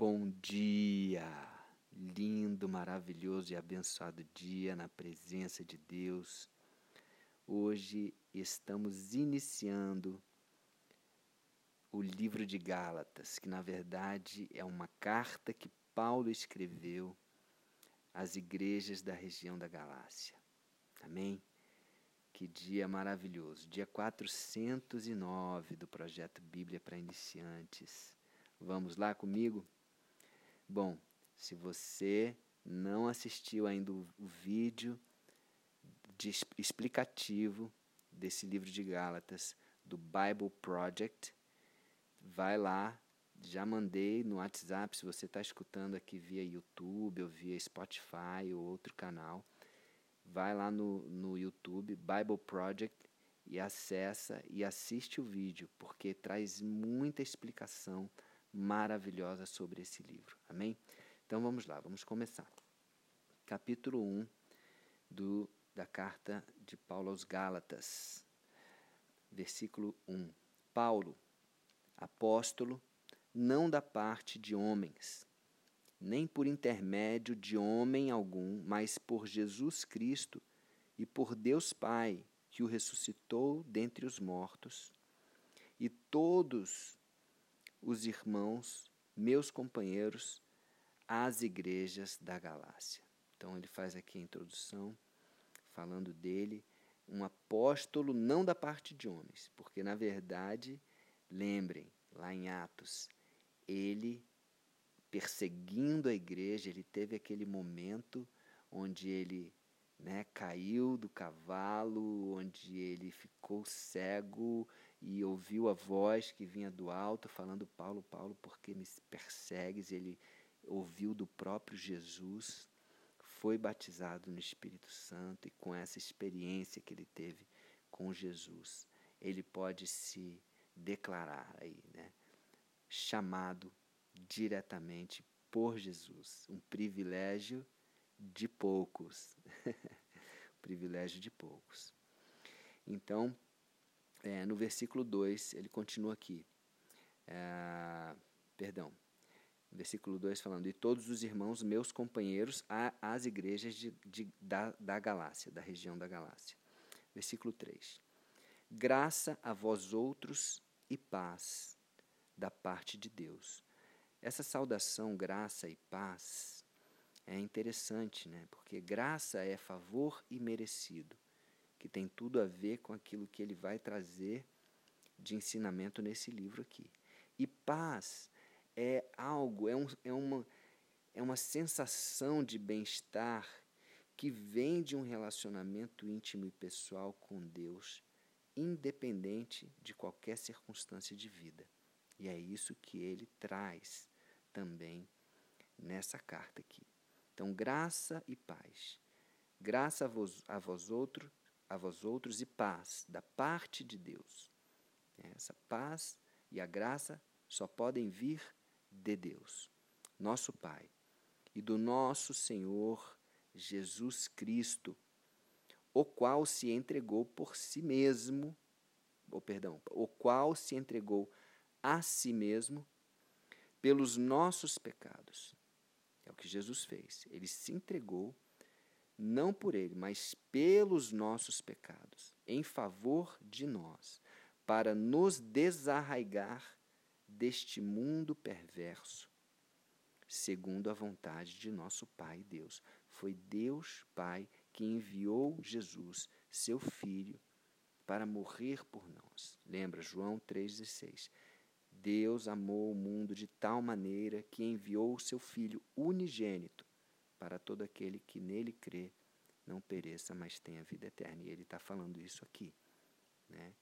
Bom dia! Lindo, maravilhoso e abençoado dia na presença de Deus. Hoje estamos iniciando o livro de Gálatas, que na verdade é uma carta que Paulo escreveu às igrejas da região da Galácia. Amém? Que dia maravilhoso! Dia 409 do projeto Bíblia para Iniciantes. Vamos lá comigo? Bom, se você não assistiu ainda o, vídeo de explicativo desse livro de Gálatas do Bible Project, vai lá. Já mandei no WhatsApp, se você está escutando aqui via YouTube ou via Spotify ou outro canal, vai lá no, no YouTube, Bible Project, e acessa e assiste o vídeo, porque traz muita explicação maravilhosa sobre esse livro. Amém? Então vamos lá, vamos começar. Capítulo 1 do, da carta de Paulo aos Gálatas, versículo 1. Paulo, apóstolo, não da parte de homens, nem por intermédio de homem algum, mas por Jesus Cristo e por Deus Pai, que o ressuscitou dentre os mortos, e todos os irmãos, meus companheiros, às igrejas da Galácia. Então ele faz aqui a introdução, falando dele, um apóstolo não da parte de homens, porque na verdade, lembrem, lá em Atos, ele perseguindo a igreja, ele teve aquele momento onde ele né, caiu do cavalo, onde ele ficou cego e ouviu a voz que vinha do alto falando: Paulo, Paulo, por que me persegues? Ele ouviu do próprio Jesus, foi batizado no Espírito Santo e com essa experiência que ele teve com Jesus, ele pode se declarar aí, né? Chamado diretamente por Jesus, um privilégio de poucos. privilégio de poucos. Então, é, no versículo 2, ele continua aqui. É, perdão. Versículo 2 falando, e todos os irmãos, meus companheiros, às igrejas de, de, da, da Galácia, da região da Galácia. Versículo 3. Graça a vós outros e paz da parte de Deus. Essa saudação, graça e paz, é interessante, né? Porque graça é favor imerecido que tem tudo a ver com aquilo que ele vai trazer de ensinamento nesse livro aqui. E paz é algo, é, um, é, uma, é uma sensação de bem-estar que vem de um relacionamento íntimo e pessoal com Deus, independente de qualquer circunstância de vida. E é isso que ele traz também nessa carta aqui. Então, graça e paz. Graça a vós, a vós outros a vós outros e paz da parte de Deus. Essa paz e a graça só podem vir de Deus, nosso Pai, e do nosso Senhor Jesus Cristo, o qual se entregou por si mesmo, ou perdão, o qual se entregou a si mesmo pelos nossos pecados. É o que Jesus fez. Ele se entregou não por ele, mas pelos nossos pecados, em favor de nós, para nos desarraigar deste mundo perverso, segundo a vontade de nosso Pai Deus. Foi Deus Pai que enviou Jesus, seu Filho, para morrer por nós. Lembra João 3,16. Deus amou o mundo de tal maneira que enviou o seu Filho unigênito para todo aquele que nele crê, não pereça, mas tenha vida eterna. E ele está falando isso aqui. Né?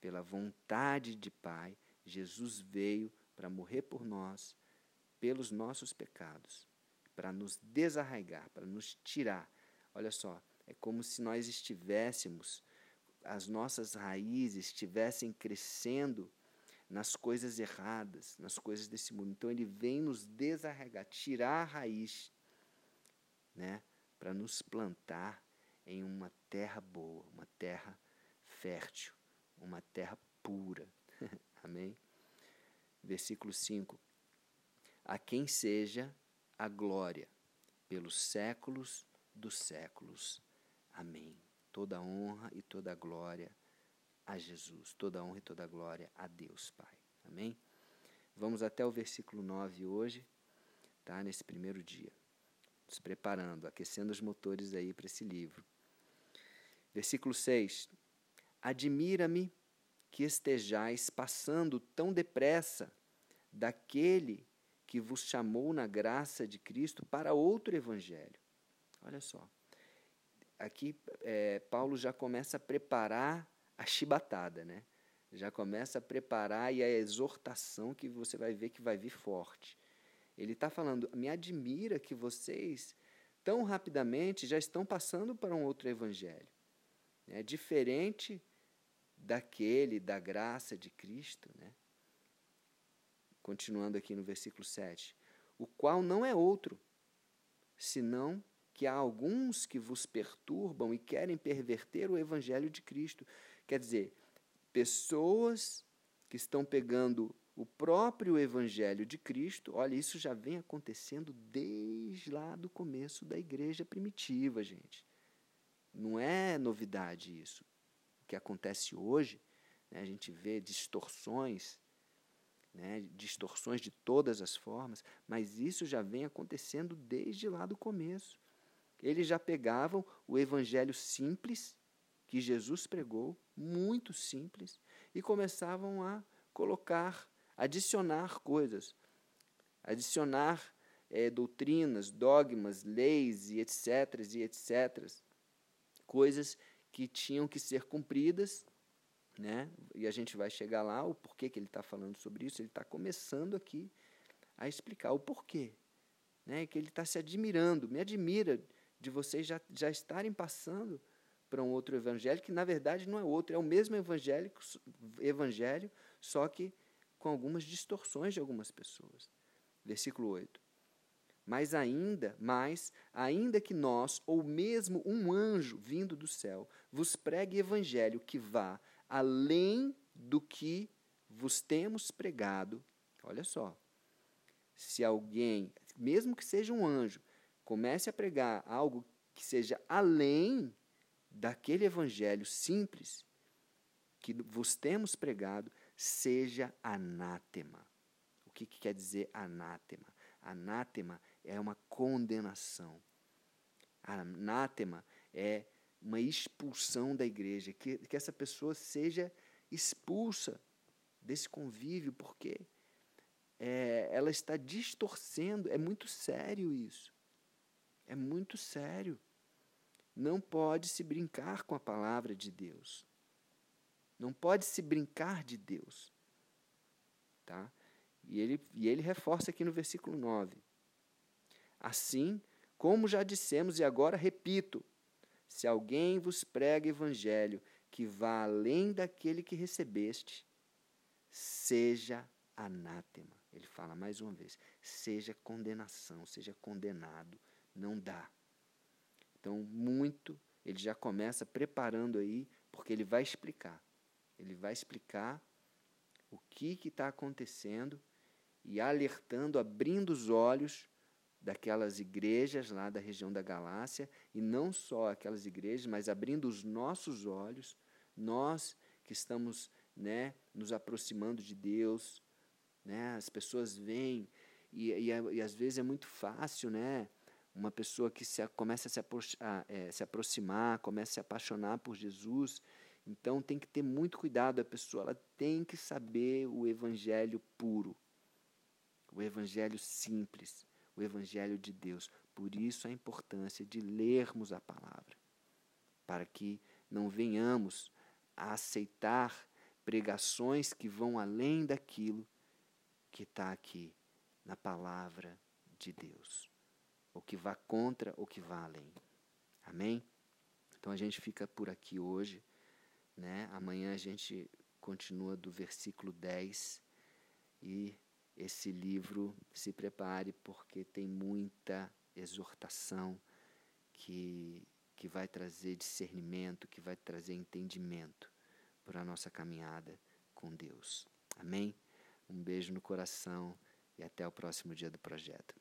Pela vontade de Pai, Jesus veio para morrer por nós, pelos nossos pecados, para nos desarraigar, para nos tirar. Olha só, é como se nós estivéssemos, as nossas raízes estivessem crescendo nas coisas erradas, nas coisas desse mundo. Então ele vem nos desarraigar, tirar a raiz né, para nos plantar em uma terra boa, uma terra fértil, uma terra pura. Amém? Versículo 5. a quem seja a glória pelos séculos dos séculos. Amém. Toda honra e toda glória a Jesus, toda honra e toda glória a Deus, Pai. Amém? Vamos até o versículo 9 hoje, tá? Nesse primeiro dia. Nos preparando, aquecendo os motores aí para esse livro. Versículo 6. Admira-me que estejais passando tão depressa daquele que vos chamou na graça de Cristo para outro evangelho. Olha só. Aqui é, Paulo já começa a preparar a chibatada, né? Já começa a preparar e a exortação que você vai ver que vai vir forte. Ele está falando: me admira que vocês tão rapidamente já estão passando para um outro evangelho. É diferente daquele da graça de Cristo, né? Continuando aqui no versículo 7. O qual não é outro, senão que há alguns que vos perturbam e querem perverter o evangelho de Cristo. Quer dizer, pessoas que estão pegando o próprio evangelho de Cristo, olha, isso já vem acontecendo desde lá do começo da igreja primitiva, gente. Não é novidade isso. O que acontece hoje, né, a gente vê distorções, né, distorções de todas as formas, mas isso já vem acontecendo desde lá do começo. Eles já pegavam o evangelho simples que Jesus pregou, muito simples, e começavam a colocar, adicionar coisas, adicionar é, doutrinas, dogmas, leis e etc. e etc. Coisas que tinham que ser cumpridas, né? e a gente vai chegar lá, o porquê que ele está falando sobre isso, ele está começando aqui a explicar o porquê. Né? Que ele está se admirando, me admira de vocês já, já estarem passando para um outro evangelho, que na verdade não é outro, é o mesmo evangelho, evangelho, só que com algumas distorções de algumas pessoas. Versículo 8. Mas ainda, mas, ainda que nós, ou mesmo um anjo vindo do céu, vos pregue evangelho que vá além do que vos temos pregado, olha só. Se alguém, mesmo que seja um anjo, comece a pregar algo que seja além daquele evangelho simples que vos temos pregado, seja anátema. O que, que quer dizer anátema? Anátema é uma condenação. Anátema é uma expulsão da igreja, que, que essa pessoa seja expulsa desse convívio, porque é, ela está distorcendo. É muito sério isso. É muito sério. Não pode se brincar com a palavra de Deus. Não pode se brincar de Deus. Tá? E ele, e ele reforça aqui no versículo 9. Assim, como já dissemos e agora repito, se alguém vos prega evangelho que vá além daquele que recebeste, seja anátema. Ele fala mais uma vez: seja condenação, seja condenado. Não dá. Então, muito, ele já começa preparando aí, porque ele vai explicar. Ele vai explicar o que está acontecendo e alertando, abrindo os olhos daquelas igrejas lá da região da Galácia, e não só aquelas igrejas, mas abrindo os nossos olhos, nós que estamos né, nos aproximando de Deus, né, as pessoas vêm, e, e, e às vezes é muito fácil, né? uma pessoa que se, começa a se, a, é, se aproximar, começa a se apaixonar por Jesus, então tem que ter muito cuidado, a pessoa ela tem que saber o evangelho puro, o evangelho simples, o evangelho de Deus. Por isso a importância de lermos a palavra, para que não venhamos a aceitar pregações que vão além daquilo que está aqui na palavra de Deus ou que vá contra ou que vá além. Amém? Então a gente fica por aqui hoje. Né? Amanhã a gente continua do versículo 10 e esse livro se prepare porque tem muita exortação que, que vai trazer discernimento, que vai trazer entendimento para a nossa caminhada com Deus. Amém? Um beijo no coração e até o próximo dia do projeto.